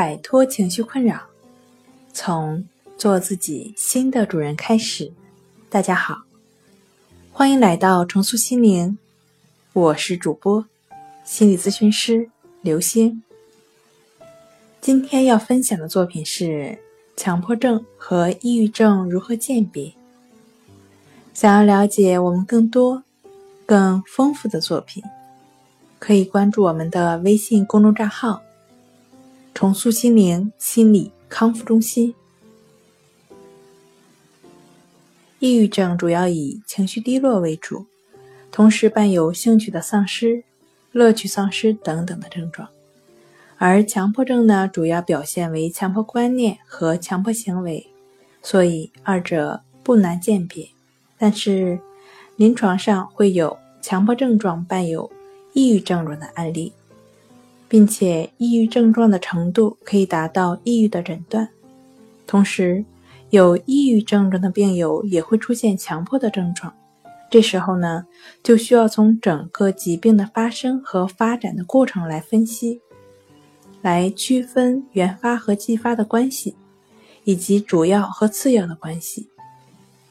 摆脱情绪困扰，从做自己新的主人开始。大家好，欢迎来到重塑心灵，我是主播心理咨询师刘星。今天要分享的作品是强迫症和抑郁症如何鉴别。想要了解我们更多、更丰富的作品，可以关注我们的微信公众账号。重塑心灵心理康复中心。抑郁症主要以情绪低落为主，同时伴有兴趣的丧失、乐趣丧失等等的症状。而强迫症呢，主要表现为强迫观念和强迫行为，所以二者不难鉴别。但是，临床上会有强迫症状伴有抑郁症状的案例。并且抑郁症状的程度可以达到抑郁的诊断，同时有抑郁症状的病友也会出现强迫的症状。这时候呢，就需要从整个疾病的发生和发展的过程来分析，来区分原发和继发的关系，以及主要和次要的关系。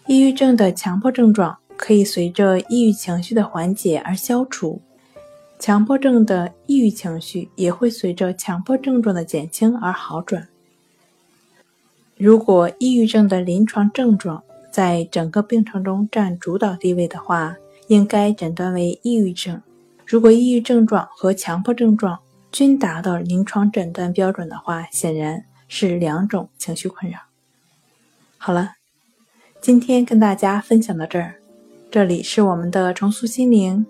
抑郁症的强迫症状可以随着抑郁情绪的缓解而消除。强迫症的抑郁情绪也会随着强迫症状的减轻而好转。如果抑郁症的临床症状在整个病程中占主导地位的话，应该诊断为抑郁症。如果抑郁症状和强迫症状均达到临床诊断标准的话，显然是两种情绪困扰。好了，今天跟大家分享到这儿，这里是我们的重塑心灵。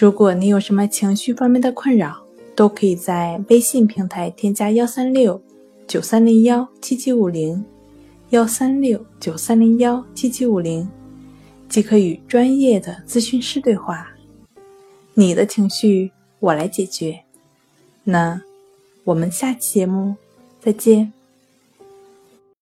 如果你有什么情绪方面的困扰，都可以在微信平台添加幺三六九三零幺七七五零，幺三六九三零幺七七五零，即可与专业的咨询师对话。你的情绪我来解决。那我们下期节目再见。